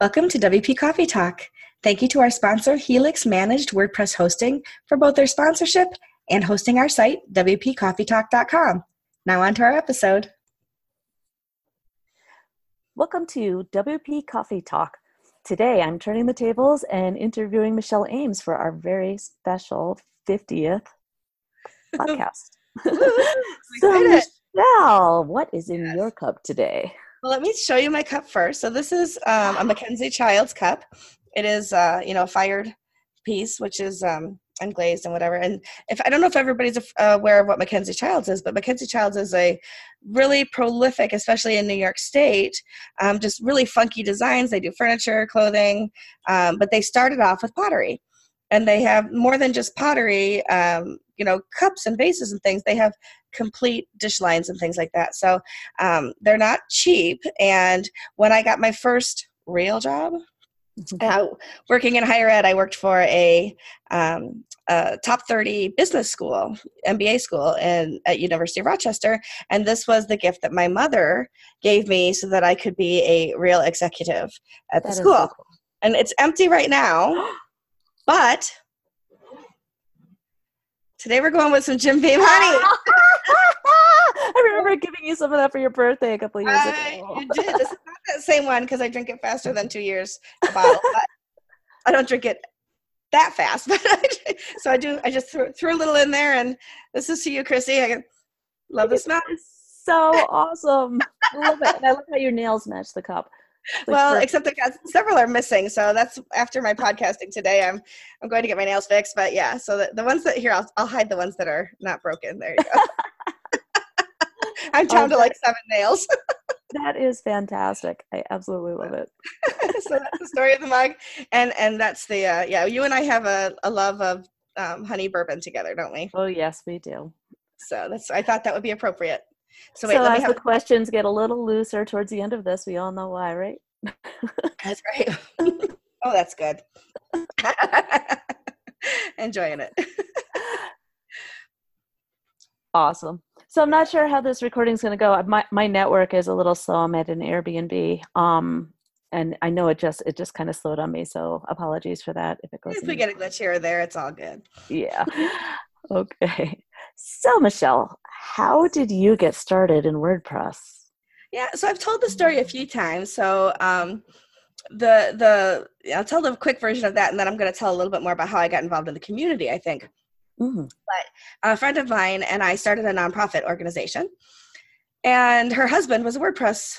Welcome to WP Coffee Talk. Thank you to our sponsor, Helix Managed WordPress Hosting, for both their sponsorship and hosting our site, WPCoffeeTalk.com. Now, on to our episode. Welcome to WP Coffee Talk. Today, I'm turning the tables and interviewing Michelle Ames for our very special 50th podcast. so, Michelle, what is in yes. your cup today? Well, let me show you my cup first. So this is um, a Mackenzie Childs cup. It is, uh, you know, a fired piece, which is um, unglazed and whatever. And if I don't know if everybody's aware of what Mackenzie Childs is, but Mackenzie Childs is a really prolific, especially in New York State, um, just really funky designs. They do furniture, clothing, um, but they started off with pottery and they have more than just pottery um, you know cups and vases and things they have complete dish lines and things like that so um, they're not cheap and when i got my first real job mm-hmm. uh, working in higher ed i worked for a, um, a, top 30 business school mba school in, at university of rochester and this was the gift that my mother gave me so that i could be a real executive at the school so cool. and it's empty right now But today we're going with some Jim Beam honey. I remember giving you some of that for your birthday a couple years ago. you did. It's not that same one because I drink it faster than two years a bottle. I don't drink it that fast, but I, so I do. I just threw, threw a little in there, and this is to you, Chrissy. I love the smell. So awesome! I love it, and I love how your nails match the cup well, except I got several are missing, so that's after my podcasting today. I'm I'm going to get my nails fixed, but yeah. So the, the ones that here, I'll I'll hide the ones that are not broken. There you go. I'm down oh, to like seven nails. that is fantastic. I absolutely love it. so that's the story of the mug, and and that's the uh, yeah. You and I have a, a love of um, honey bourbon together, don't we? Oh yes, we do. So that's I thought that would be appropriate. So, wait, so as have... the questions get a little looser towards the end of this, we all know why, right? That's right. oh, that's good. Enjoying it. awesome. So I'm not sure how this recording is going to go. My my network is a little slow. I'm at an Airbnb. Um, and I know it just it just kind of slowed on me. So apologies for that if it goes. If we get a glitch here or there, it's all good. Yeah. okay. So Michelle, how did you get started in WordPress? Yeah, so I've told the story a few times. So um, the the I'll tell the quick version of that, and then I'm going to tell a little bit more about how I got involved in the community. I think. Mm-hmm. But a friend of mine and I started a nonprofit organization, and her husband was a WordPress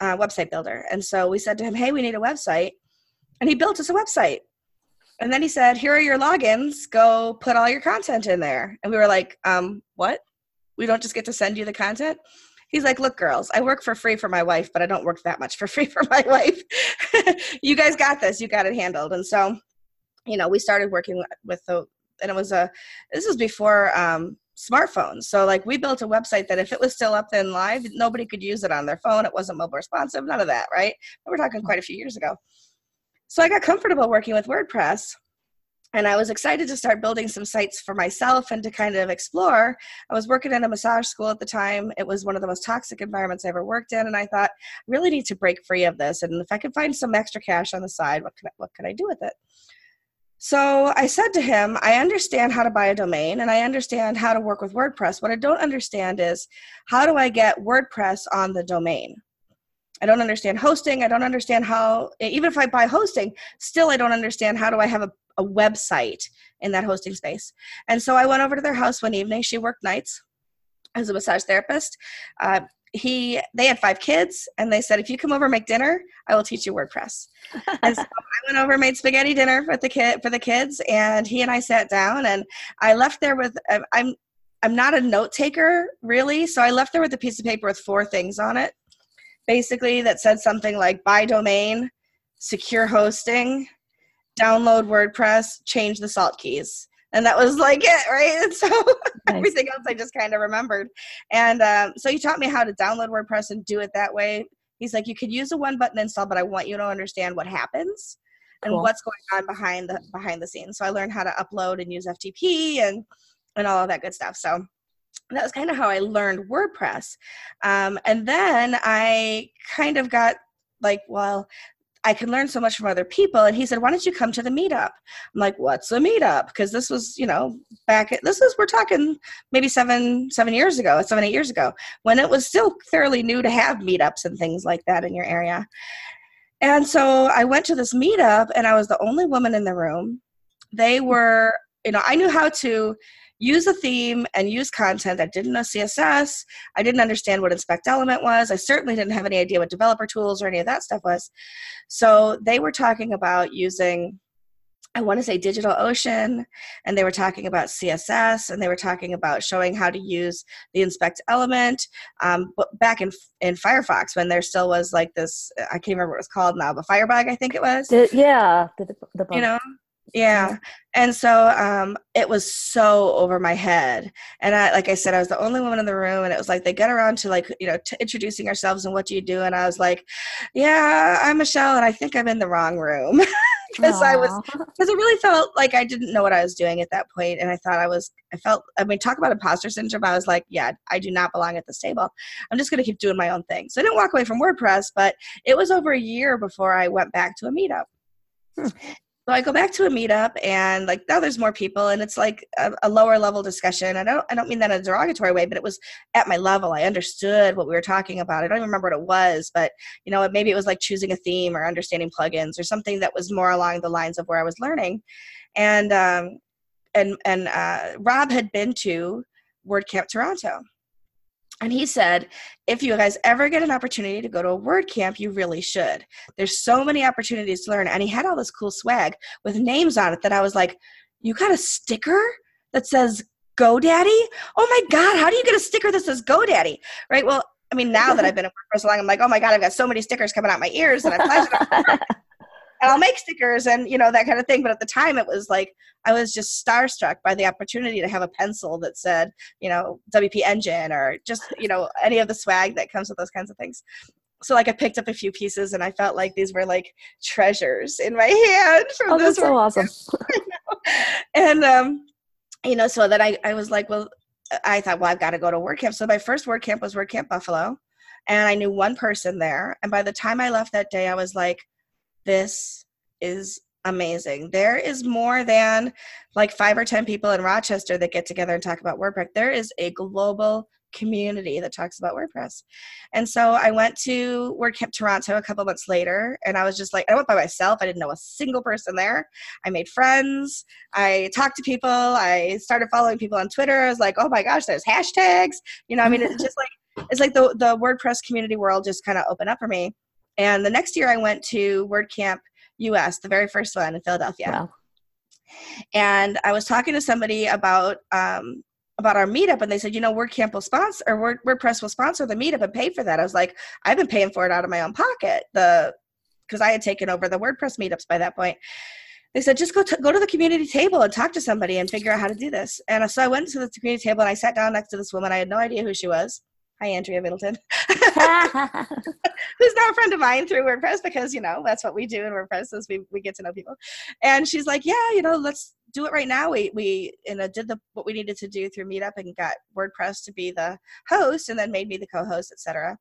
uh, website builder, and so we said to him, "Hey, we need a website," and he built us a website. And then he said, "Here are your logins. Go put all your content in there." And we were like, um, "What? We don't just get to send you the content?" He's like, "Look, girls, I work for free for my wife, but I don't work that much for free for my wife. you guys got this. You got it handled." And so, you know, we started working with the, and it was a. This was before um, smartphones. So like we built a website that if it was still up and live, nobody could use it on their phone. It wasn't mobile responsive, none of that, right? But we're talking quite a few years ago. So I got comfortable working with WordPress and I was excited to start building some sites for myself and to kind of explore. I was working in a massage school at the time. It was one of the most toxic environments I ever worked in, and I thought, I really need to break free of this. And if I could find some extra cash on the side, what could I, what could I do with it? So I said to him, I understand how to buy a domain and I understand how to work with WordPress. What I don't understand is how do I get WordPress on the domain? I don't understand hosting. I don't understand how, even if I buy hosting, still I don't understand how do I have a, a website in that hosting space. And so I went over to their house one evening. She worked nights as a massage therapist. Uh, he they had five kids and they said if you come over and make dinner i will teach you wordpress and so i went over made spaghetti dinner for the kid for the kids and he and i sat down and i left there with uh, i'm i'm not a note taker really so i left there with a piece of paper with four things on it basically that said something like buy domain, secure hosting, download WordPress, change the salt keys. And that was like it, right? And so nice. everything else I just kind of remembered. And um, so he taught me how to download WordPress and do it that way. He's like, you could use a one button install, but I want you to understand what happens cool. and what's going on behind the behind the scenes. So I learned how to upload and use FTP and and all of that good stuff. So that was kind of how I learned WordPress. Um, and then I kind of got like, well, I can learn so much from other people. And he said, Why don't you come to the meetup? I'm like, What's a meetup? Because this was, you know, back at, this is, we're talking maybe seven, seven years ago, seven, eight years ago, when it was still fairly new to have meetups and things like that in your area. And so I went to this meetup and I was the only woman in the room. They were, you know, I knew how to use a theme and use content. I didn't know CSS. I didn't understand what Inspect Element was. I certainly didn't have any idea what developer tools or any of that stuff was. So they were talking about using I want to say DigitalOcean, and they were talking about CSS, and they were talking about showing how to use the inspect element. Um, but back in in Firefox, when there still was like this, I can't remember what it was called now, but Firebug, I think it was. The, yeah, the, the you know, yeah and so um, it was so over my head and i like i said i was the only woman in the room and it was like they get around to like you know t- introducing ourselves and what do you do and i was like yeah i'm michelle and i think i'm in the wrong room. Because i was because it really felt like i didn't know what i was doing at that point and i thought i was i felt i mean talk about imposter syndrome i was like yeah i do not belong at this table. I'm just going to keep doing my own thing. So i didn't walk away from wordpress but it was over a year before i went back to a meetup. Hmm. So I go back to a meetup and like now there's more people and it's like a, a, lower level discussion. I don't I don't mean that in a derogatory way, but it was at my level. I understood what we were talking about. I don't even remember what it was, but you know, maybe it was like choosing a theme or understanding plugins or something that was more along the lines of where I was learning. And um and and uh, Rob had been to WordCamp Toronto and he said, if you guys ever get an opportunity to go to a WordCamp, you really should. There's so many opportunities to learn. And he had all this cool swag with names on it that I was like, you got a sticker that says GoDaddy? Oh my God, how do you get a sticker that says GoDaddy? Right? Well, I mean, now that I've been at work for so long, I'm like, oh my God, I've got so many stickers coming out my ears and I'm and I'll make stickers and you know that kind of thing. But at the time, it was like I was just starstruck by the opportunity to have a pencil that said you know WP Engine or just you know any of the swag that comes with those kinds of things. So like I picked up a few pieces and I felt like these were like treasures in my hand from oh, this. That's so awesome. and um, you know, so then I I was like, well, I thought, well, I've got to go to WordCamp. So my first WordCamp was WordCamp Buffalo, and I knew one person there. And by the time I left that day, I was like, this is amazing. There is more than like five or 10 people in Rochester that get together and talk about WordPress. There is a global community that talks about WordPress. And so I went to WordCamp Toronto a couple months later, and I was just like, I went by myself. I didn't know a single person there. I made friends. I talked to people. I started following people on Twitter. I was like, oh my gosh, there's hashtags. You know, I mean, it's just like, it's like the, the WordPress community world just kind of opened up for me. And the next year I went to WordCamp US, the very first one in Philadelphia. Wow. And I was talking to somebody about um, about our meetup, and they said, you know, WordCamp will sponsor or Word, WordPress will sponsor the meetup and pay for that. I was like, I've been paying for it out of my own pocket. The because I had taken over the WordPress meetups by that point. They said, just go to, go to the community table and talk to somebody and figure out how to do this. And so I went to the community table and I sat down next to this woman. I had no idea who she was. Hi, Andrea Middleton, who's now a friend of mine through WordPress because you know that's what we do in WordPress is we, we get to know people. And she's like, yeah, you know, let's do it right now. We we you know did the what we needed to do through Meetup and got WordPress to be the host, and then made me the co-host, etc.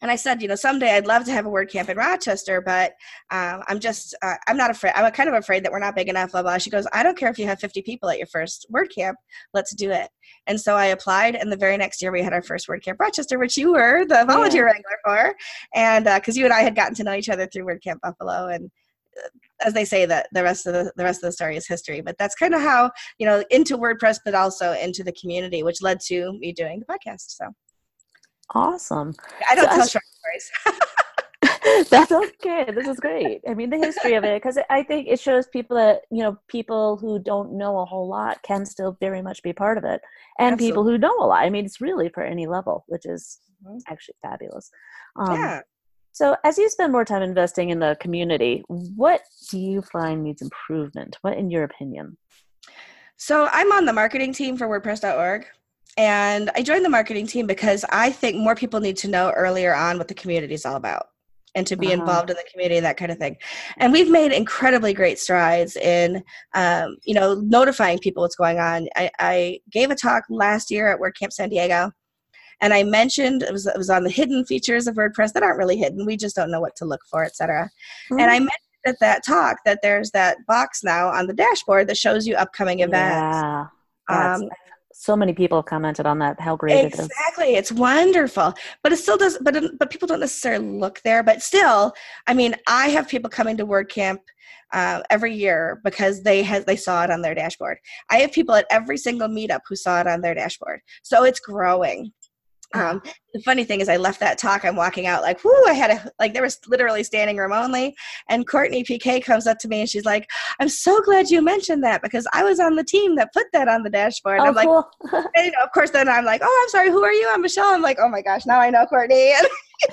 And I said, you know, someday I'd love to have a WordCamp in Rochester, but um, I'm just, uh, I'm not afraid. I'm kind of afraid that we're not big enough, blah, blah. She goes, I don't care if you have 50 people at your first WordCamp. Let's do it. And so I applied, and the very next year we had our first WordCamp Rochester, which you were the volunteer yeah. wrangler for. And because uh, you and I had gotten to know each other through WordCamp Buffalo. And uh, as they say that the rest of the, the rest of the story is history but that's kind of how you know into wordpress but also into the community which led to me doing the podcast so Awesome. I don't so tell short stories. That's okay. This is great. I mean, the history of it, because I think it shows people that, you know, people who don't know a whole lot can still very much be part of it. And Absolutely. people who know a lot. I mean, it's really for any level, which is mm-hmm. actually fabulous. Um, yeah. So, as you spend more time investing in the community, what do you find needs improvement? What, in your opinion? So, I'm on the marketing team for WordPress.org. And I joined the marketing team because I think more people need to know earlier on what the community is all about and to be uh-huh. involved in the community and that kind of thing. And we've made incredibly great strides in, um, you know, notifying people what's going on. I, I, gave a talk last year at WordCamp San Diego, and I mentioned it was it was on the hidden features of WordPress that aren't really hidden. We just don't know what to look for, etc. Mm-hmm. And I mentioned at that talk that there's that box now on the dashboard that shows you upcoming events. Yeah. Um, so many people have commented on that how great exactly. it is exactly it's wonderful but it still does but but people don't necessarily look there but still i mean i have people coming to wordcamp uh, every year because they had they saw it on their dashboard i have people at every single meetup who saw it on their dashboard so it's growing um, the funny thing is, I left that talk. I'm walking out like, whoo! I had a like there was literally standing room only. And Courtney PK comes up to me and she's like, "I'm so glad you mentioned that because I was on the team that put that on the dashboard." And oh, I'm like, cool. and, you know, of course, then I'm like, "Oh, I'm sorry. Who are you?" I'm Michelle. I'm like, "Oh my gosh, now I know Courtney."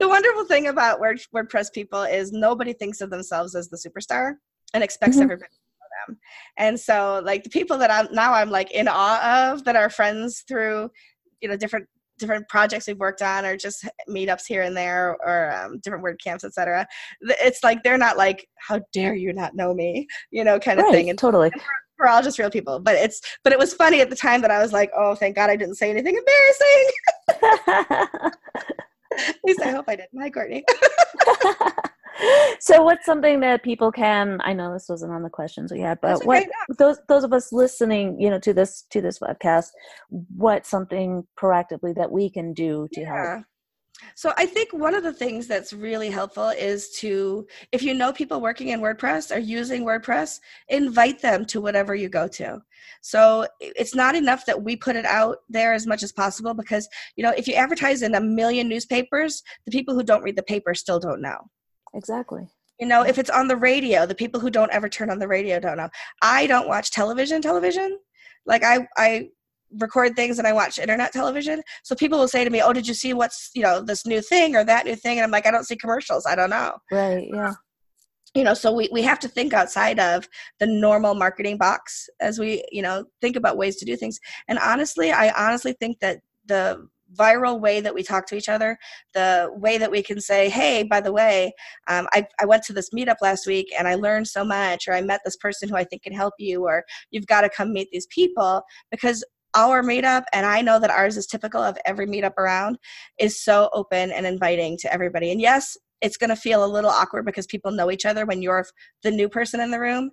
the wonderful thing about WordPress people is nobody thinks of themselves as the superstar and expects mm-hmm. everybody them. And so like the people that I'm now I'm like in awe of that are friends through, you know, different different projects we've worked on or just meetups here and there or um, different word camps etc it's like they're not like how dare you not know me? You know kind of right, thing. And totally. and we're, we're, all just real people. But it's but it was funny at the time that i was like oh thank god i didn't say anything embarrassing. At least i hope i didn't. Hi courtney so what's something that people can i know this wasn't on the questions we had but okay, what no. those those of us listening you know to this to this webcast what's something proactively that we can do to yeah. help so I think one of the things that's really helpful is to, if you know people working in WordPress or using WordPress, invite them to whatever you go to. So it's not enough that we put it out there as much as possible because, you know, if you advertise in a million newspapers, the people who don't read the paper still don't know. Exactly. You know, if it's on the radio, the people who don't ever turn on the radio don't know. I don't watch television, television. Like I, I record things and I watch internet television. So people will say to me, "Oh, did you see what's you know this new thing or that new thing?" And I'm like, "I don't see commercials. I don't know." Right. Yeah. You know, so we, we have to think outside of the normal marketing box as we, you know, think about ways to do things. And honestly, I honestly think that the viral way that we talk to each other, the way that we can say, hey, by the way, um, I, I went to this meetup last week and I learned so much, or I met this person who I think can help you, or you've got to come meet these people because our meetup and i know that ours is typical of every meetup around is so open and inviting to everybody and yes it's going to feel a little awkward because people know each other when you're the new person in the room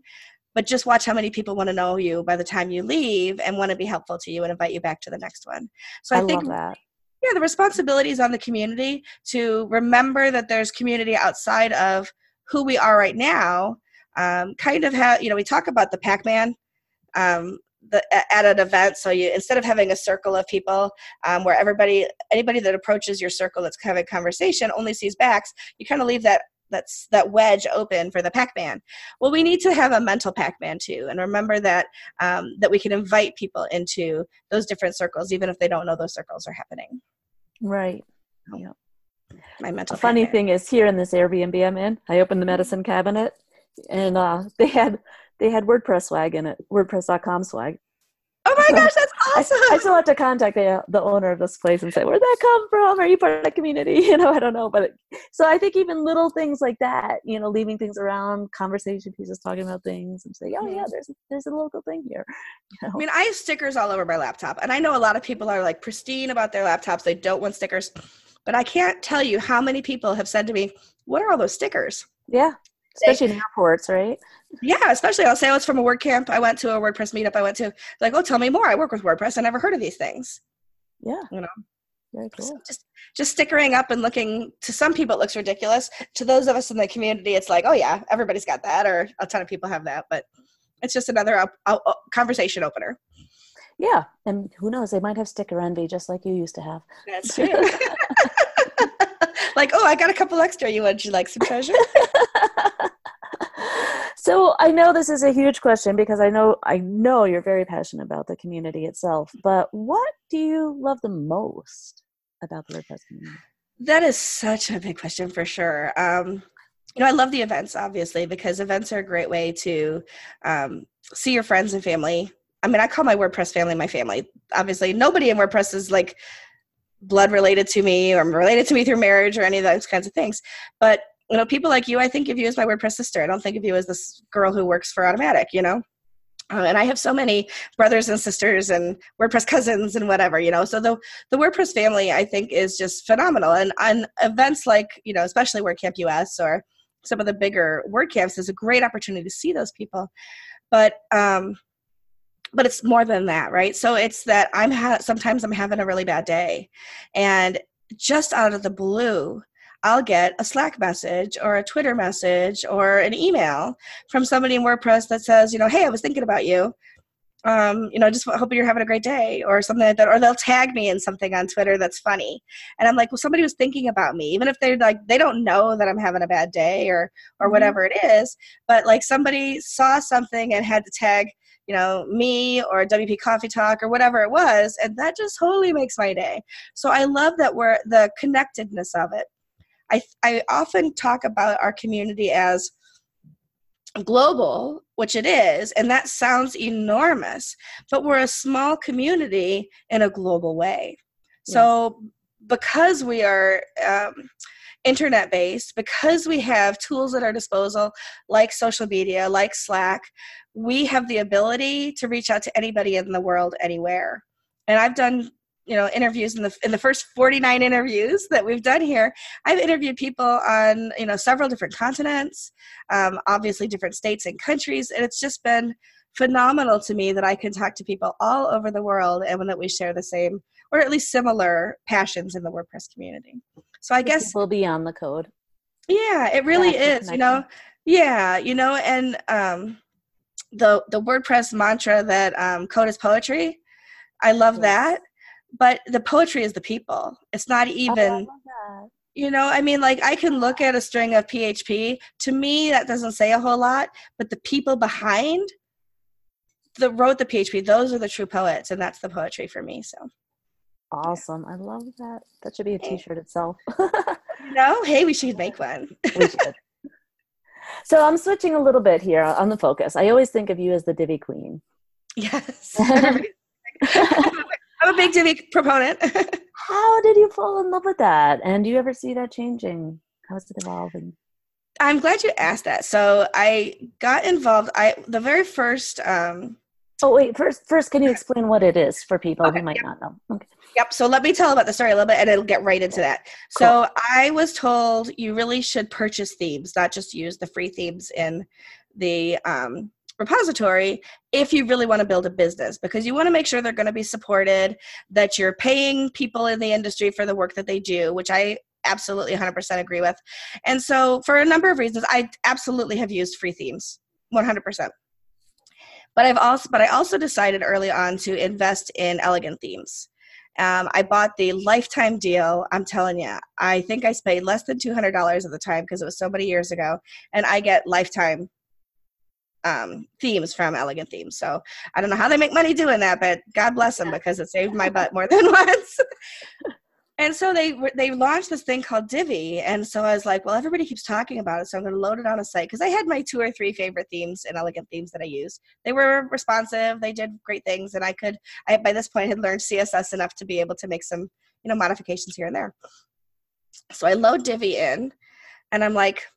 but just watch how many people want to know you by the time you leave and want to be helpful to you and invite you back to the next one. So I, I think that. Yeah, the responsibility is on the community to remember that there's community outside of who we are right now. Um, kind of have you know we talk about the Pac-Man um, the, at an event. So you instead of having a circle of people um, where everybody anybody that approaches your circle that's having conversation only sees backs, you kind of leave that that's that wedge open for the Pac-Man. Well, we need to have a mental Pac-Man too, and remember that um, that we can invite people into those different circles, even if they don't know those circles are happening. Right. Yeah. My mental. A funny thing is, here in this Airbnb I'm in, I opened the medicine cabinet, and uh, they had they had WordPress swag in it, WordPress.com swag, Oh my gosh, that's awesome! I, I, still have to contact the the owner of this place and say, "Where'd that come from? Are you part of the community?" You know, I don't know, but it, so I think even little things like that, you know, leaving things around, conversation pieces, talking about things, and say, "Oh yeah, mm-hmm. there's there's a local thing here." You know? I mean, I have stickers all over my laptop, and I know a lot of people are like pristine about their laptops; they don't want stickers. But I can't tell you how many people have said to me, "What are all those stickers?" Yeah, especially in airports, right? Yeah, especially I'll say oh, it's from a WordCamp I went to, a WordPress meetup I went to. Like, oh, tell me more. I work with WordPress. I never heard of these things. Yeah, you know. Very cool. So just just stickering up and looking. To some people, it looks ridiculous. To those of us in the community, it's like, oh yeah, everybody's got that, or a ton of people have that. But it's just another uh, conversation opener. Yeah, and who knows? They might have sticker envy, just like you used to have. That's true. like, oh, I got a couple extra. You would you like some treasure? so I know this is a huge question because I know I know you're very passionate about the community itself. But what do you love the most about the WordPress community? That is such a big question for sure. Um, you know, I love the events obviously because events are a great way to um, see your friends and family. I mean, I call my WordPress family my family. Obviously, nobody in WordPress is like blood related to me or related to me through marriage or any of those kinds of things. But you know, people like you, I think of you as my WordPress sister. I don't think of you as this girl who works for Automattic, you know? Uh, and I have so many brothers and sisters and WordPress cousins and whatever, you know. So the the WordPress family, I think, is just phenomenal. And on events like, you know, especially WordCamp US or some of the bigger WordCamps, is a great opportunity to see those people. But um, but it's more than that, right? So it's that I'm ha- sometimes I'm having a really bad day, and just out of the blue, I'll get a Slack message or a Twitter message or an email from somebody in WordPress that says, you know, hey, I was thinking about you. Um, you know, just hoping you're having a great day or something like that. Or they'll tag me in something on Twitter that's funny. And I'm like, well, somebody was thinking about me, even if they're like, they don't know that I'm having a bad day or, or mm-hmm. whatever it is. But like somebody saw something and had to tag, you know, me or WP Coffee Talk or whatever it was. And that just totally makes my day. So I love that we're the connectedness of it. I, I often talk about our community as global, which it is, and that sounds enormous, but we're a small community in a global way. Yes. So, because we are um, internet based, because we have tools at our disposal like social media, like Slack, we have the ability to reach out to anybody in the world anywhere. And I've done you know interviews in the in the first 49 interviews that we've done here. I've interviewed people on you know several different continents um, obviously different states and countries and it's just been phenomenal to me that i can talk to people all over the world and that we share the same or at least similar passions in the wordpress community. So i guess we'll be on the code. Yeah it really is you know? yeah you know and um, the the wordpress mantra that um, code is poetry i love that but the poetry is the people. It's not oh, even oh, you know, I mean like I can look at a string of PHP. To me that doesn't say a whole lot, but the people behind that wrote the PHP, those are the true poets and that's the poetry for me. So Awesome. I love that. That should be a t-shirt itself. no, hey, we should make one. we should. So I'm switching a little bit here on the focus. I always think of you as the Divi queen. Yes. I'm a big Divi proponent. How did you fall in love with that? And do you ever see that changing? How is it evolving? I'm glad you asked that. So I got involved. I the very first. Um, oh wait, first, first, can you explain what it is for people okay, who might yep. not know? Okay. Yep. So let me tell about the story a little bit, and it'll get right into that. Cool. So I was told you really should purchase themes, not just use the free themes in the um, repository if you really want to build a business because you want to make sure they're going to be supported that you're paying people in the industry for the work that they do which i absolutely 100% agree with and so for a number of reasons i absolutely have used free themes 100% but i've also but i also decided early on to invest in elegant themes um, I bought the lifetime deal. I'm telling you, I think I paid less than $200 at the time because it was so many years ago. And I get lifetime um, themes from Elegant Themes. So I don't know how they make money doing that, but God bless them because it saved my butt more than once. and so they they launched this thing called Divi, and so I was like, well, everybody keeps talking about it, so I'm going to load it on a site because I had my two or three favorite themes and Elegant Themes that I used. They were responsive, they did great things, and I could I by this point had learned CSS enough to be able to make some you know modifications here and there. So I load Divi in, and I'm like,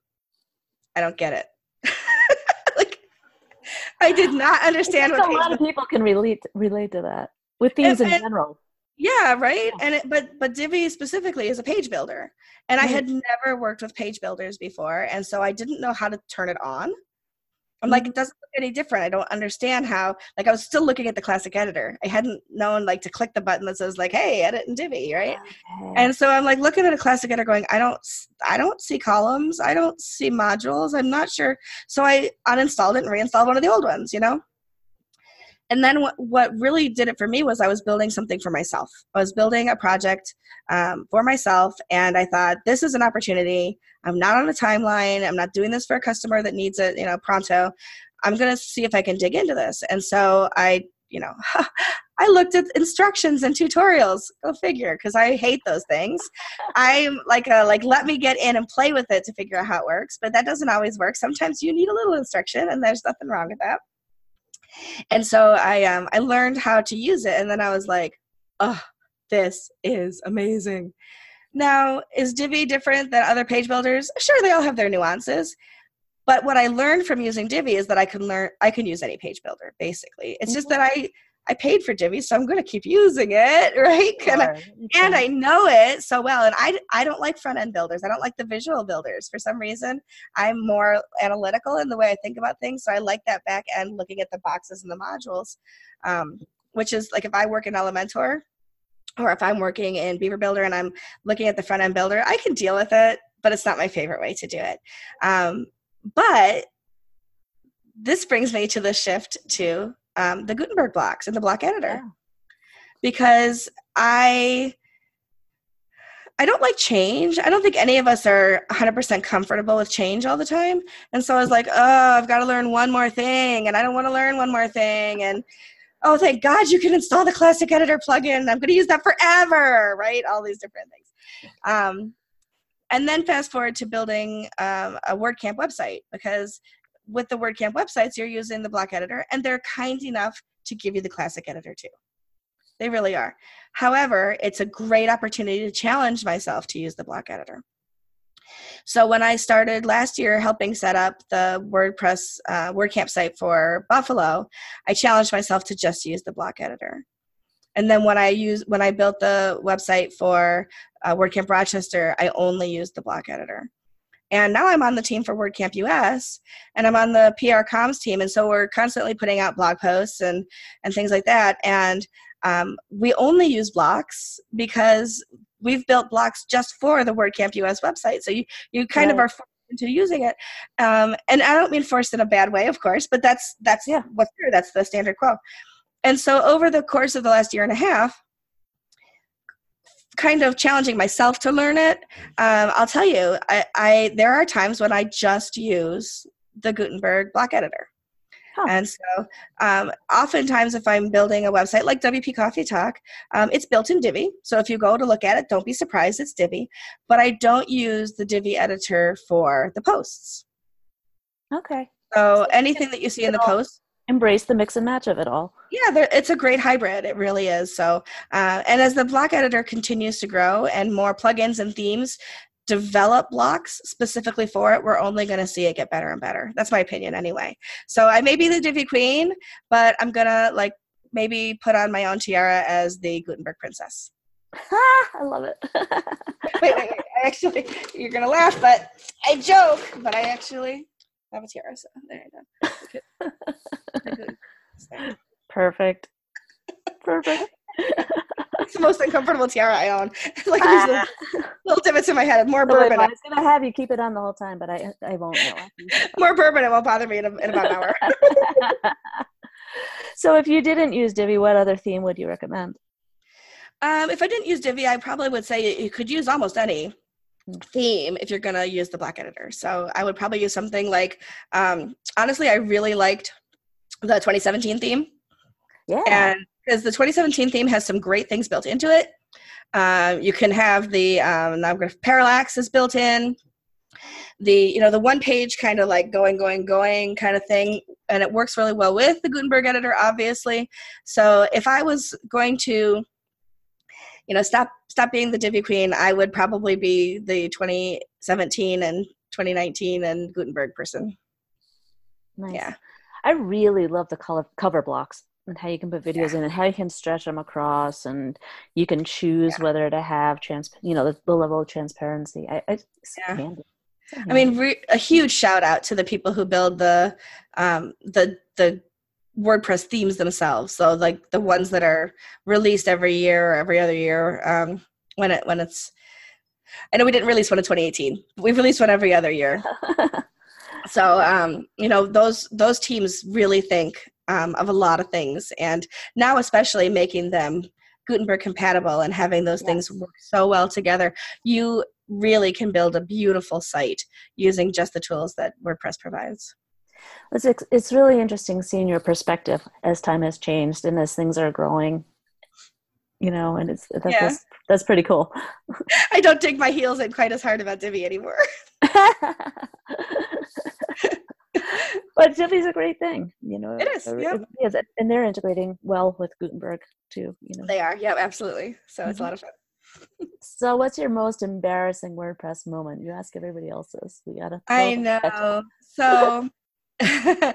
I don't get it. I did not understand what a lot of people can relate relate to that with themes and, in general. Yeah, right. Yeah. And it, but but Divi specifically is a page builder, and mm-hmm. I had never worked with page builders before, and so I didn't know how to turn it on. I'm like, mm-hmm. it doesn't look any different. I don't understand how. Like, I was still looking at the classic editor. I hadn't known like to click the button that says like, "Hey, edit and Divi," right? Okay. And so I'm like looking at a classic editor, going, "I don't, I don't see columns. I don't see modules. I'm not sure." So I uninstalled it and reinstalled one of the old ones. You know. And then what, what really did it for me was I was building something for myself. I was building a project um, for myself, and I thought this is an opportunity. I'm not on a timeline. I'm not doing this for a customer that needs it, you know, pronto. I'm going to see if I can dig into this. And so I, you know, I looked at instructions and tutorials. Go figure, because I hate those things. I'm like a like let me get in and play with it to figure out how it works, but that doesn't always work. Sometimes you need a little instruction, and there's nothing wrong with that. And so I um I learned how to use it, and then I was like, oh, this is amazing. Now, is Divi different than other page builders? Sure, they all have their nuances. but what I learned from using Divi is that I can learn I can use any page builder basically. It's mm-hmm. just that I I paid for Divi, so I'm going to keep using it, right? Sure. And, I, and I know it so well. And I, I don't like front end builders. I don't like the visual builders for some reason. I'm more analytical in the way I think about things. So I like that back end looking at the boxes and the modules, um, which is like if I work in Elementor or if I'm working in Beaver Builder and I'm looking at the front end builder, I can deal with it, but it's not my favorite way to do it. Um, but this brings me to the shift to um, the Gutenberg blocks and the block editor yeah. because I I don't like change. I don't think any of us are 100% comfortable with change all the time. And so I was like, oh, I've got to learn one more thing, and I don't want to learn one more thing. And oh, thank God you can install the Classic Editor plugin. I'm going to use that forever, right? All these different things. Um, and then fast forward to building um, a WordCamp website because with the WordCamp websites, you're using the block editor, and they're kind enough to give you the classic editor too. They really are. However, it's a great opportunity to challenge myself to use the block editor. So when I started last year helping set up the WordPress uh, WordCamp site for Buffalo, I challenged myself to just use the block editor. And then when I use when I built the website for uh, WordCamp Rochester, I only used the block editor. And now I'm on the team for WordCamp US and I'm on the PR comms team. And so we're constantly putting out blog posts and, and things like that. And um, we only use blocks because we've built blocks just for the WordCamp US website. So you, you kind right. of are forced into using it. Um, and I don't mean forced in a bad way, of course, but that's, that's yeah. what's true. That's the standard quo. And so over the course of the last year and a half, kind of challenging myself to learn it. Um, I'll tell you, I, I, there are times when I just use the Gutenberg block editor. Huh. And so, um, oftentimes, if I'm building a website like WP Coffee Talk, um, it's built in Divi. So if you go to look at it, don't be surprised it's Divi. But I don't use the Divi editor for the posts. Okay. So anything that you see in the post, embrace the mix and match of it all. Yeah, it's a great hybrid. It really is. So, uh, and as the block editor continues to grow and more plugins and themes develop blocks specifically for it, we're only going to see it get better and better. That's my opinion, anyway. So I may be the Divi queen, but I'm gonna like maybe put on my own tiara as the Gutenberg princess. I love it. wait, wait, wait. I actually, you're gonna laugh, but I joke, but I actually have a tiara. So there you go. Perfect. Perfect. it's the most uncomfortable tiara I own. like ah. little divots in my head. More bourbon. I was gonna have you keep it on the whole time, but I I won't. More bourbon. It won't bother me in, a, in about an hour. so, if you didn't use Divi, what other theme would you recommend? Um, if I didn't use Divi, I probably would say you could use almost any theme if you're going to use the block editor. So I would probably use something like, um, honestly, I really liked the 2017 theme. Yeah. And because the 2017 theme has some great things built into it. Uh, you can have the um, parallax is built in. The you know the one page kind of like going going going kind of thing, and it works really well with the Gutenberg editor, obviously. So if I was going to you know stop stop being the Divi queen, I would probably be the 2017 and 2019 and Gutenberg person. Nice. Yeah. I really love the color cover blocks and how you can put videos yeah. in and how you can stretch them across and you can choose yeah. whether to have trans you know the, the level of transparency. I, I yeah. I mean, re- a huge shout out to the people who build the um, the the WordPress themes themselves. So like the ones that are released every year or every other year um, when it when it's. I know we didn't release one in 2018. But we've released one every other year. so um, you know those those teams really think um, of a lot of things, and now especially making them Gutenberg compatible and having those yes. things work so well together, you really can build a beautiful site using just the tools that WordPress provides. It's it's really interesting seeing your perspective as time has changed and as things are growing. You know, and it's that's yeah. that's, that's pretty cool. I don't dig my heels in quite as hard about Divi anymore. but Divi's a great thing, you know. It is, yeah. It is, and they're integrating well with Gutenberg too. You know, they are. Yeah, absolutely. So mm-hmm. it's a mm-hmm. lot of fun. so, what's your most embarrassing WordPress moment? You ask everybody else's. We gotta. I know. So, um,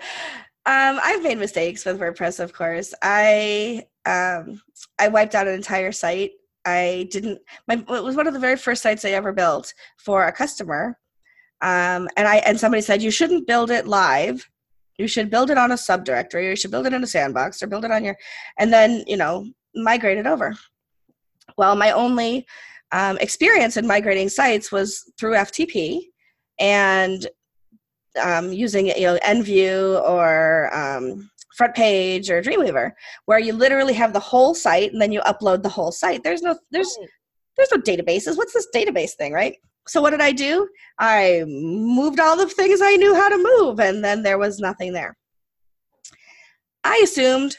I've made mistakes with WordPress, of course. I um, I wiped out an entire site. I didn't. My it was one of the very first sites I ever built for a customer, um, and I and somebody said you shouldn't build it live. You should build it on a subdirectory, or you should build it in a sandbox, or build it on your, and then you know migrate it over. Well, my only um, experience in migrating sites was through FTP, and um, using you know Nvu or um, front page or dreamweaver where you literally have the whole site and then you upload the whole site. There's no there's there's no databases. What's this database thing right? So what did i do? I moved all the things i knew how to move and then there was nothing there. I assumed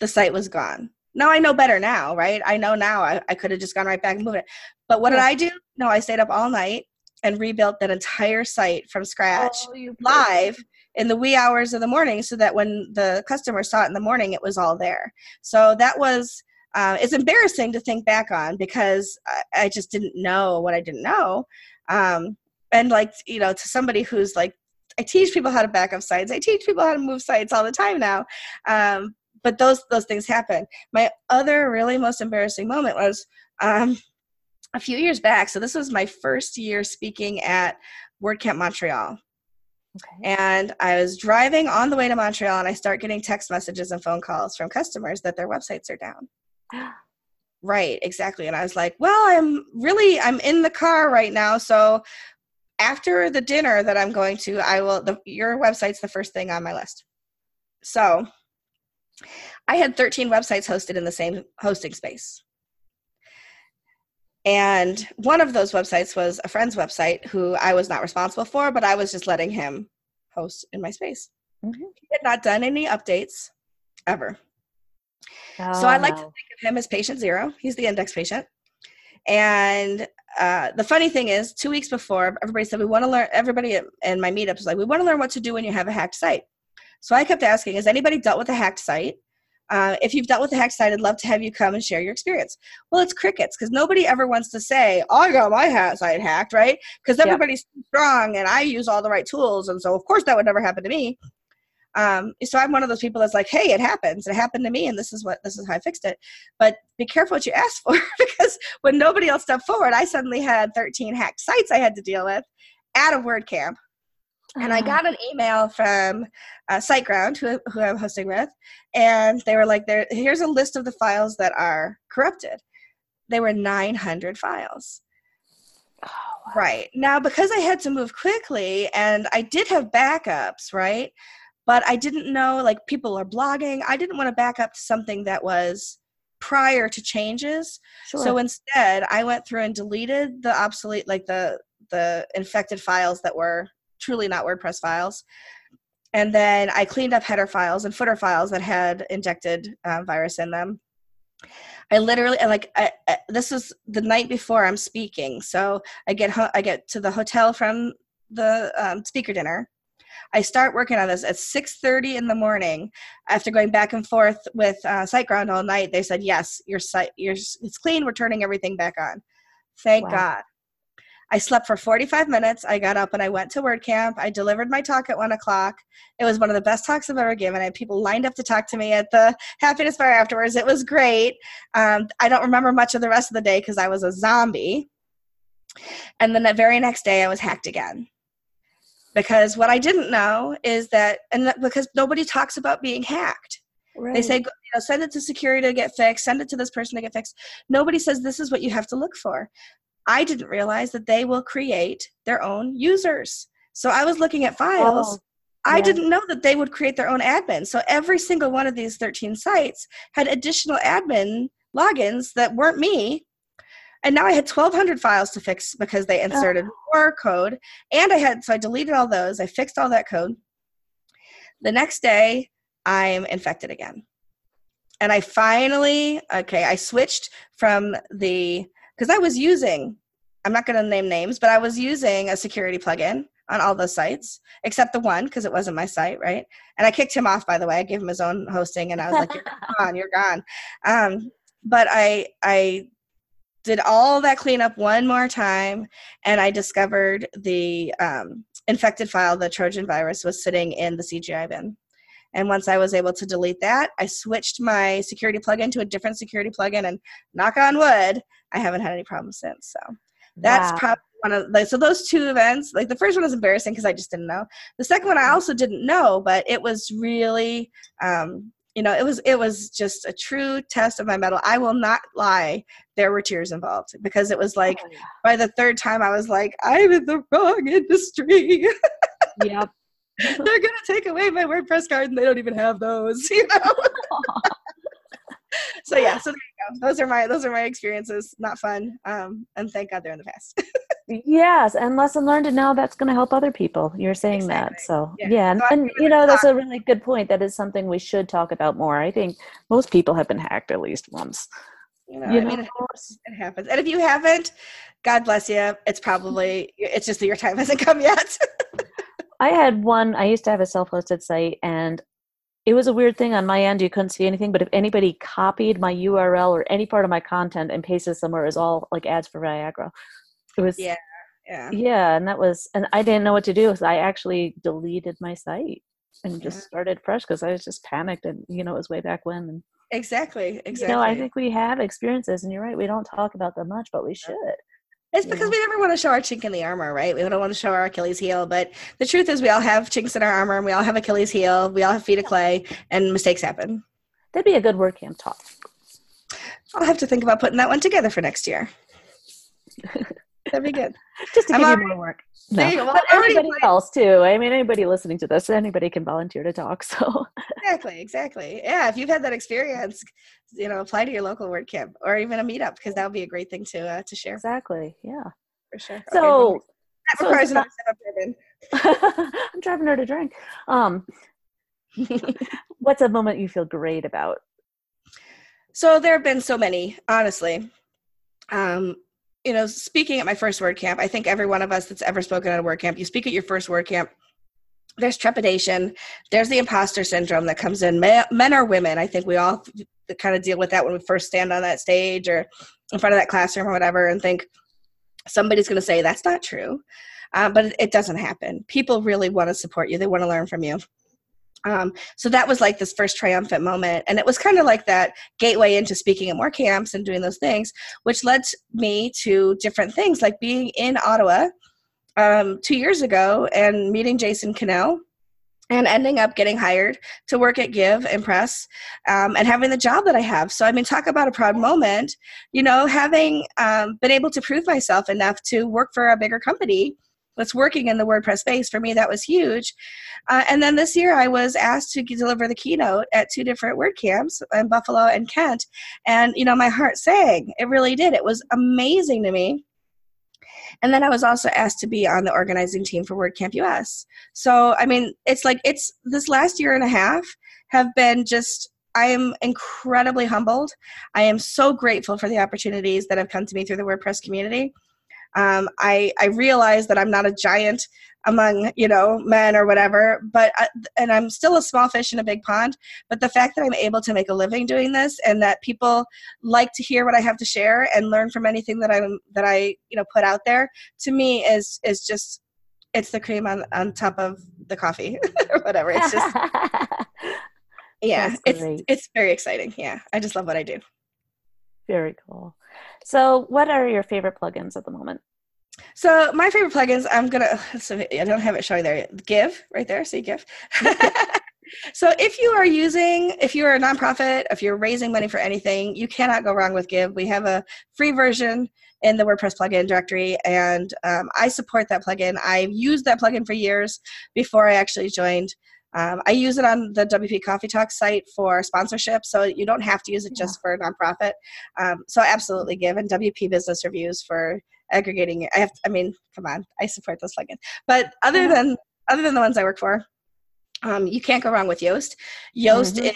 the site was gone. Now i know better now right? I know now i, I could have just gone right back and moved it. But what yeah. did i do? No i stayed up all night and rebuilt that entire site from scratch oh, live in the wee hours of the morning so that when the customer saw it in the morning it was all there. So that was uh, it's embarrassing to think back on because I, I, just didn't know what i didn't know. Um, and like you know to somebody who's like i teach people how to back up sites. I teach people how to move sites all the time now. Um, but those those things happen. My other really most embarrassing moment was um, a few years back so this was my first year speaking at wordcamp montreal Okay. And I was driving on the way to Montreal and I start getting text messages and phone calls from customers that their websites are down. right, exactly. And I was like, well, I'm really I'm in the car right now, so after the dinner that I'm going to, I will the your website's the first thing on my list. So, I had 13 websites hosted in the same hosting space. And one of those websites was a friend's website who I was not responsible for, but I was just letting him host in my space. Mm-hmm. He had not done any updates ever. Oh, so I like to think of him as patient zero. He's the index patient. And uh, the funny thing is, two weeks before, everybody said, We want to learn, everybody in my meetup was like, We want to learn what to do when you have a hacked site. So I kept asking, Has anybody dealt with a hacked site? Uh, if you've dealt with the hack site, I'd love to have you come and share your experience. Well, it's crickets because nobody ever wants to say, oh, I got my hack site hacked, right? Because everybody's yep. strong and I use all the right tools. And so, of course, that would never happen to me. Um, so I'm one of those people that's like, hey, it happens. It happened to me, and this is what this is how I fixed it. But be careful what you ask for because when nobody else stepped forward, I suddenly had 13 hacked sites I had to deal with at a WordCamp and I uh-huh. got an email from uh, SiteGround, who, who I'm hosting with, and they were like, "There, here's a list of the files that are corrupted." They were 900 files. Oh, wow. Right now, because I had to move quickly, and I did have backups, right? But I didn't know, like, people are blogging. I didn't want to back up to something that was prior to changes. Sure. So instead, I went through and deleted the obsolete, like the the infected files that were truly not WordPress files. And then I cleaned up header files and footer files that had injected uh, virus in them. I literally like I, I, this is the night before I'm speaking, so I get ho- I get to the hotel from the um, speaker dinner. I start working on this at 6:30 in the morning. After going back and forth with uh, SiteGround all night, they said, "Yes, your site, your it's clean. We're turning everything back on." Thank wow. God. I slept for 45 minutes. I got up and I went to WordCamp. I delivered my talk at one o'clock. It was one of the best talks I've ever given. I had people lined up to talk to me at the Happiness Bar afterwards. It was great. Um, I don't remember much of the rest of the day because I was a zombie. And then the very next day, I was hacked again. Because what I didn't know is that, and because nobody talks about being hacked. Right. They say, you know, send it to security to get fixed, send it to this person to get fixed. Nobody says this is what you have to look for. I didn't realize that they will create their own users. So I was looking at files. Oh, yeah. I didn't know that they would create their own admin. So every single one of these 13 sites had additional admin logins that weren't me. And now I had 1,200 files to fix because they inserted oh. more code. And I had, so I deleted all those. I fixed all that code. The next day, I'm infected again. And I finally, okay, I switched from the because I was using, I'm not going to name names, but I was using a security plugin on all those sites except the one because it wasn't my site, right? And I kicked him off, by the way. I gave him his own hosting, and I was like, "You're gone, you're gone." Um, but I I did all that cleanup one more time, and I discovered the um, infected file, the Trojan virus, was sitting in the CGI bin. And once I was able to delete that, I switched my security plugin to a different security plugin, and knock on wood, I haven't had any problems since. So that's wow. probably one of like so those two events. Like the first one was embarrassing because I just didn't know. The second one I mm-hmm. also didn't know, but it was really um, you know it was it was just a true test of my mettle i will not lie there were tears involved because it was like oh, yeah. by the third time i was like i'm in the wrong industry yep they're gonna take away my wordpress card and they don't even have those you know so yeah so there you go. Those are my those are my experiences. Not fun um and thank god they're in the past. Yes and lesson learned and now that's going to help other people. You're saying exactly. that so yeah, yeah. And, and you know that's a really good point. That is something we should talk about more. I think most people have been hacked at least once. You know, you I mean, it happens, it happens. And if you haven't god bless you. It's probably it's just that your time hasn't come yet. I had one i used to have a self-hosted site and it was a weird thing on my end you couldn't see anything but if anybody copied my url or any part of my content and pasted somewhere it was all like ads for viagra it was yeah, yeah, yeah, and that was, and I didn't know what to do. So I actually deleted my site and just started fresh because I was just panicked, and you know, it was way back when. And, exactly, exactly. You know, I think we have experiences, and you're right. We don't talk about them much, but we should. It's because know? we never want to show our chink in the armor, right? We don't want to show our Achilles heel. But the truth is, we all have chinks in our armor, and we all have Achilles heel. We all have feet of clay, and mistakes happen. That'd be a good WordCamp talk. I'll have to think about putting that one together for next year. That'd be good. Just to I'm give already, you more work. No. but anybody else too. I mean, anybody listening to this, anybody can volunteer to talk. So exactly, exactly. Yeah, if you've had that experience, you know, apply to your local WordCamp or even a meetup because that would be a great thing to uh, to share. Exactly. Yeah. For sure. So. Okay, that requires not, I'm driving her to drink. Um, what's a moment you feel great about? So there have been so many, honestly. Um, you know, speaking at my first WordCamp, I think every one of us that's ever spoken at a WordCamp, you speak at your first WordCamp, there's trepidation, there's the imposter syndrome that comes in. Men or women, I think we all kind of deal with that when we first stand on that stage or in front of that classroom or whatever and think somebody's going to say that's not true. Uh, but it doesn't happen. People really want to support you, they want to learn from you. Um, so that was like this first triumphant moment. And it was kind of like that gateway into speaking at more camps and doing those things, which led me to different things like being in Ottawa um, two years ago and meeting Jason Knill and ending up getting hired to work at Give and Press um, and having the job that I have. So, I mean, talk about a proud moment, you know, having um, been able to prove myself enough to work for a bigger company that's working in the WordPress space. For me, that was huge. Uh, and then this year, I was asked to deliver the keynote at two different WordCamps in Buffalo and Kent. And, you know, my heart sang. It really did. It was amazing to me. And then I was also asked to be on the organizing team for WordCamp US. So, I mean, it's like, it's this last year and a half have been just I am incredibly humbled. I am so grateful for the opportunities that have come to me through the WordPress community um, I I realize that I'm not a giant among you know men or whatever but I, and i'm still a small fish in a big pond but the fact that i'm able to make a living doing this and that people like to hear what i have to share and learn from anything that i'm that i you know put out there to me is is just it's the cream on on top of the coffee or whatever. It's just yeah it's it's very exciting. Yeah i just love what i do very cool so, what are your favorite plugins at the moment? So, my favorite plugins, I'm gonna. So I don't have it showing there. Give right there. See Give. so, if you are using, if you are a nonprofit, if you're raising money for anything, you cannot go wrong with Give. We have a free version in the WordPress plugin directory, and um, I support that plugin. I've used that plugin for years before I actually joined. Um, I use it on the WP Coffee Talk site for sponsorship, so you don't have to use it just for a nonprofit. Um, so absolutely give and WP Business Reviews for aggregating. I have, to, I mean, come on, I support those plugins. But other yeah. than other than the ones I work for, um, you can't go wrong with Yoast. Yoast, mm-hmm. is,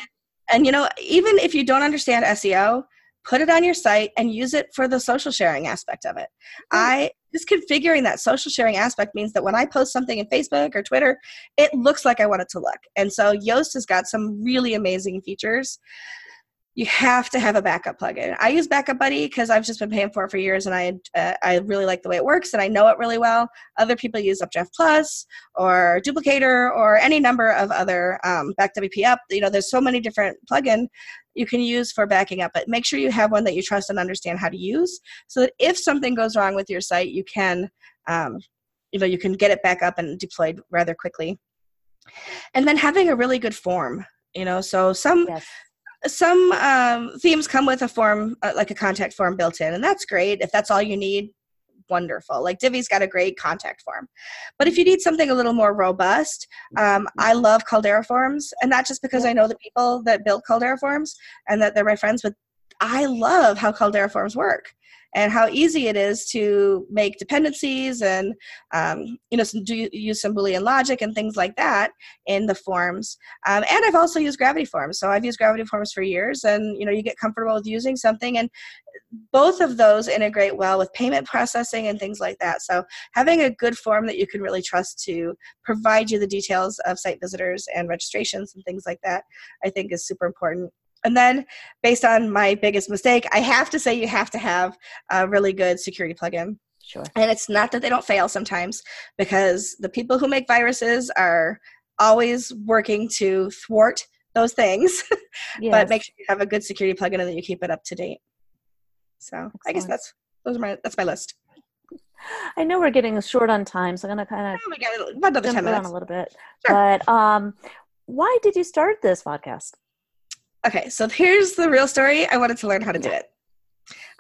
and you know, even if you don't understand SEO, put it on your site and use it for the social sharing aspect of it. I just configuring that social sharing aspect means that when I post something in Facebook or Twitter, it looks like I want it to look. And so Yoast has got some really amazing features. you have to have a backup plugin. I use Backup Buddy because I've just been paying for it for years, and I uh, I really like the way it works, and I know it really well. Other people use Updraft Plus or Duplicator or any number of other um, BackWPup. You know, there's so many different plugin you can use for backing up, but make sure you have one that you trust and understand how to use, so that if something goes wrong with your site, you can um, you know you can get it back up and deployed rather quickly. And then having a really good form you know so some yes some um, themes come with a form uh, like a contact form built in and that's great if that's all you need wonderful. Like divi's got a great contact form. But if you need something a little more robust um, i love caldera forms and not just because i know the people that built caldera forms and that they're my friends but i love how caldera forms work and how easy it is to make dependencies and um, you know some, do use some boolean logic and things like that in the forms. Um, and i've also used gravity forms. So i've used gravity forms for years and you know you get comfortable with using something and both of those integrate well with payment processing and things like that. So having a good form that you can really trust to provide you the details of site visitors and registrations and things like that i think is super important and then, based on my biggest mistake, I have to say you have to have a really good security plugin. Sure. And it's not that they don't fail sometimes, because the people who make viruses are always working to thwart those things. Yes. but make sure you have a good security plugin and that you keep it up to date. So Excellent. I guess that's those are my that's my list. I know we're getting short on time, so I'm gonna kind of oh, got about another jump around a little bit. Sure. But um, why did you start this podcast? Okay, so here's the real story. I wanted to learn how to do it.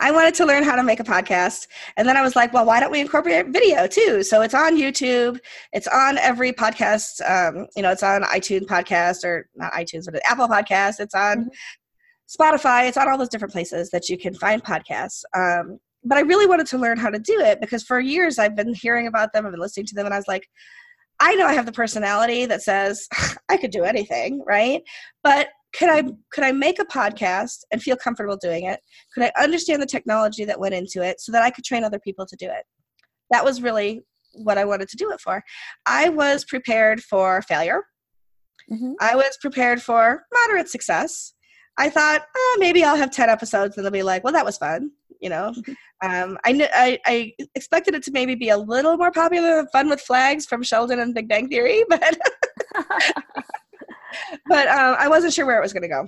I wanted to learn how to make a podcast. And then I was like, well, why don't we incorporate video too? So it's on YouTube. It's on every podcast. Um, you know, it's on iTunes podcast or not iTunes, but Apple podcast. It's on mm-hmm. Spotify. It's on all those different places that you can find podcasts. Um, but I really wanted to learn how to do it because for years I've been hearing about them. I've been listening to them and I was like, I know I have the personality that says I could do anything, right? But could I could I make a podcast and feel comfortable doing it? Could I understand the technology that went into it so that I could train other people to do it? That was really what I wanted to do it for. I was prepared for failure. Mm-hmm. I was prepared for moderate success. I thought oh, maybe I'll have ten episodes and they'll be like, well, that was fun. You know, um, I, I, I expected it to maybe be a little more popular than Fun with Flags from Sheldon and Big Bang Theory, but but um, I wasn't sure where it was going to go.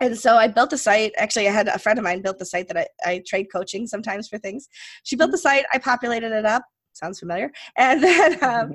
And so I built the site. Actually, I had a friend of mine built the site that I, I trade coaching sometimes for things. She built the site. I populated it up. Sounds familiar. And then um,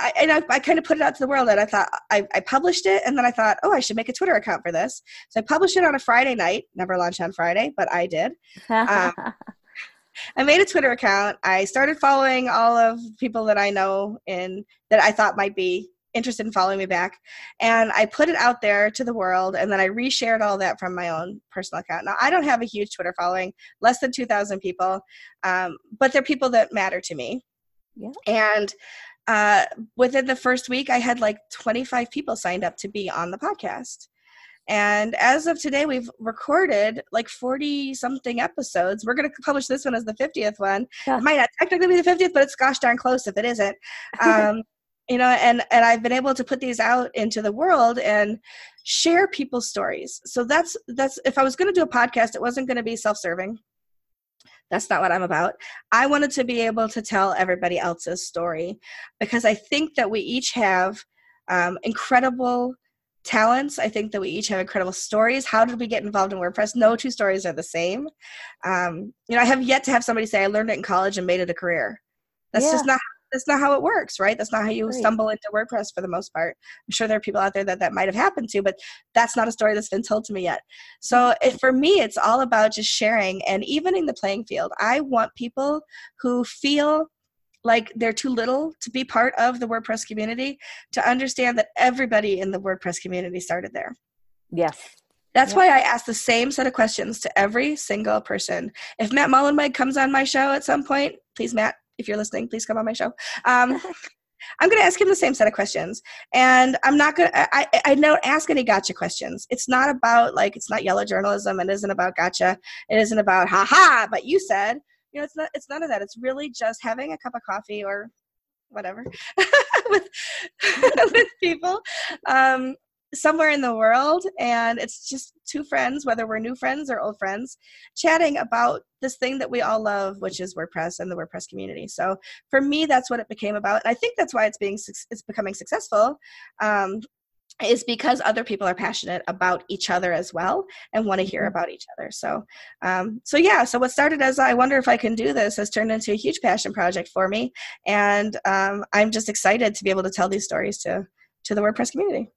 I, and I, I, kind of put it out to the world. And I thought I, I published it. And then I thought, oh, I should make a Twitter account for this. So I published it on a Friday night. Never launched on Friday, but I did. Um, I made a Twitter account. I started following all of people that I know and that I thought might be interested in following me back. And I put it out there to the world and then I reshared all that from my own personal account. Now, I don't have a huge Twitter following, less than 2,000 people, um, but they're people that matter to me. Yeah. And uh, within the first week, I had like 25 people signed up to be on the podcast. And as of today, we've recorded like 40 something episodes. We're going to publish this one as the 50th one. Yeah. It might not technically be the 50th, but it's gosh darn close if it isn't. Um, you know and and i've been able to put these out into the world and share people's stories. So that's that's if i was going to do a podcast it wasn't going to be self-serving. That's not what i'm about. I wanted to be able to tell everybody else's story because i think that we each have um, incredible talents. I think that we each have incredible stories. How did we get involved in wordpress? No two stories are the same. Um, you know i have yet to have somebody say i learned it in college and made it a career. That's yeah. just not that's not how it works, right? That's not how you right. stumble into WordPress for the most part. I'm sure there are people out there that that might have happened to, but that's not a story that's been told to me yet. So it, for me, it's all about just sharing and evening the playing field. I want people who feel like they're too little to be part of the WordPress community to understand that everybody in the WordPress community started there. Yes. That's why I ask the same set of questions to every single person. If Matt Mullenweg comes on my show at some point, please, Matt, if you're listening, please come on my show. Um, I'm going to ask him the same set of questions, and I'm not going to. I I don't ask any gotcha questions. It's not about like it's not yellow journalism. It isn't about gotcha. It isn't about ha ha. But you said, you know, it's not. It's none of that. It's really just having a cup of coffee or whatever with with people, um, somewhere in the world and it's just two friends whether we're new friends or old friends chatting about this thing that we all love which is wordpress and the wordpress community. So for me that's what it became about and i think that's why it's being it's becoming successful um, is because other people are passionate about each other as well and want to hear mm-hmm. about each other. So um, so yeah so what started as i wonder if i can do this has turned into a huge passion project for me and um, i'm just excited to be able to tell these stories to to the wordpress community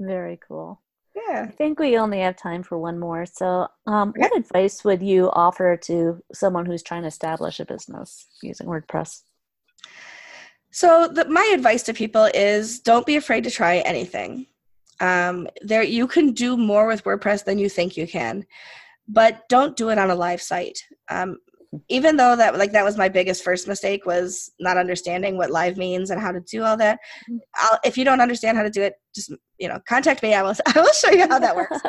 very cool. Yeah. I think we only have time for one more. So, um, what advice would you offer to someone who's trying to establish a business using WordPress? So, the, my advice to people is don't be afraid to try anything. Um, there, you can do more with WordPress than you think you can, but don't do it on a live site. Um, even though that like that was my biggest first mistake was not understanding what live means and how to do all that. Mm-hmm. I'll, if you don't understand how to do it just you know contact me. I will i will show you how that works.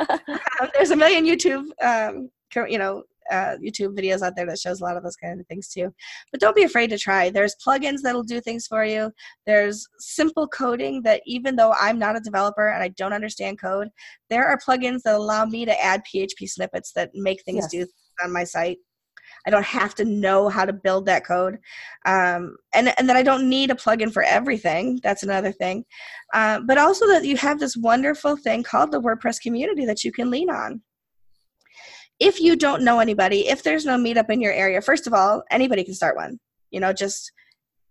Um, there's a million youtube um, you know uh, youtube videos out there that shows a lot of those kind of things too. But don't be afraid to try. There's plugins that'll do things for you. There's simple coding that even though i'm not a developer and i don't understand code there are plugins that allow me to add php snippets that make things yes. do on my site I don't have to know how to build that code. Um, and, and that I don't need a plugin for everything. That's another thing. Uh, but also that you have this wonderful thing called the WordPress community that you can lean on. If you don't know anybody, if there's no meetup in your area, first of all, anybody can start one. You know, just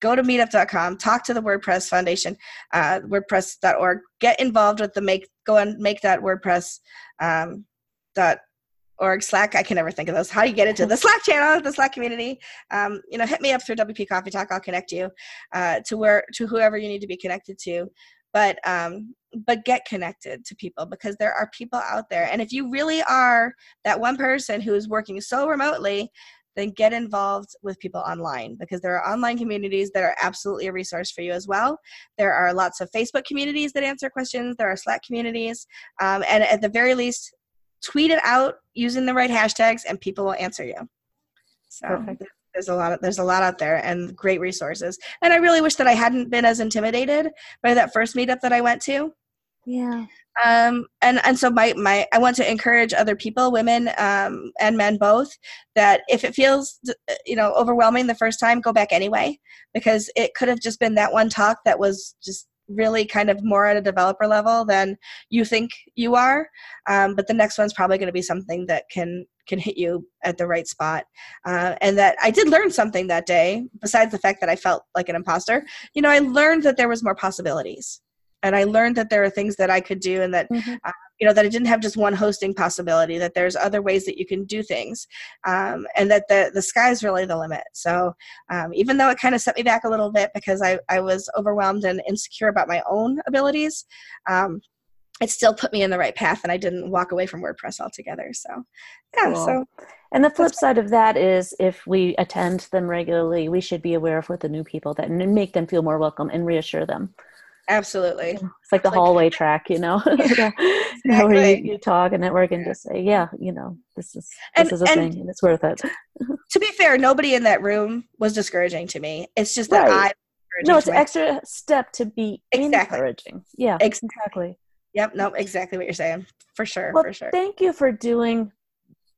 go to meetup.com talk to the wordpress foundation uh, wordpress.org get involved with the make go and make that wordpress um, dot org slack i can never think of those. How do you get into the slack channel the slack community? Um, you know hit me up through wp coffee talk i'll connect you uh, to where to whoever you need to be connected to. But um, but get connected to people because there are people out there. And if you really are that one person who is working so remotely then get involved with people online because there are online communities that are absolutely a resource for you as well. There are lots of Facebook communities that answer questions, there are Slack communities, um, and at the very least, tweet it out using the right hashtags and people will answer you. So Perfect. there's a lot of there's a lot out there and great resources. And i really wish that i hadn't been as intimidated by that first meetup that i went to. Yeah. Um and and so my my i want to encourage other people women um and men both that if it feels you know overwhelming the first time go back anyway because it could have just been that one talk that was just really kind of more at a developer level than you think you are. Um, but the next one's probably going to be something that can can hit you at the right spot. Uh, and that i did learn something that day besides the fact that i felt like an imposter. You know i learned that there was more possibilities and i learned that there are things that i could do and that mm-hmm. uh, you know that it didn't have just one hosting possibility that there's other ways that you can do things um, and that the the sky's really the limit. So um, even though it kind of set me back a little bit because i, I was overwhelmed and insecure about my own abilities um, it still put me in the right path and i didn't walk away from wordpress altogether. So yeah cool. so and the flip side of that is if we attend them regularly we should be aware of what the new people that and make them feel more welcome and reassure them Absolutely. It's like the like, hallway track, you know, yeah, exactly. where you, you, talk and network and just say, yeah, you know, this is, and, this is a thing and it's worth it. to be fair, nobody in that room was discouraging to me. It's just that right. I, no, it's an extra step to be exactly. encouraging. Yeah, exactly. Yep. No, exactly what you're saying. For sure. Well, for sure. Thank you for doing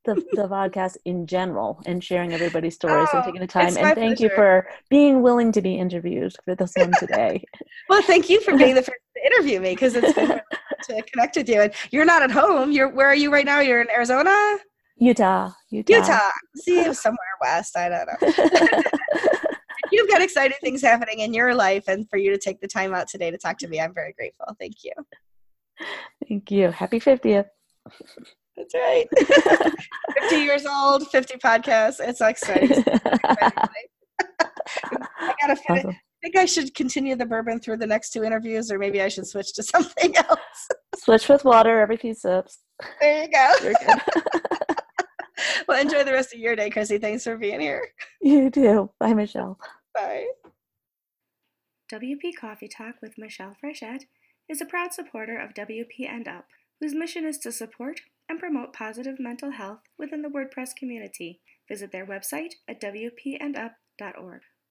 the, the podcast in general and sharing everybody's stories oh, and taking the time. And thank pleasure. you for being willing to be interviewed for this one today. well, thank you for being the first to interview me because it's been to connect with you. And you're not at home. You're where are you right now? You're in Arizona? Utah. Utah. Utah. See, somewhere west. I don't know. You've got exciting things happening in your life, and for you to take the time out today to talk to me, I'm very grateful. Thank you. Thank you. Happy 50th. That's right. 50 years old, 50 podcasts. It's exciting. I gotta finish. Awesome. I think I should continue the bourbon through the next two interviews, or maybe I should switch to something else. Switch with water every few sips. There you go. well, enjoy the rest of your day, Chrissy. Thanks for being here. You too. Bye, Michelle. Bye. WP Coffee Talk with Michelle Frechette is a proud supporter of WP and Up, whose mission is to support and promote positive mental health within the WordPress community. Visit their website at wpandup.org.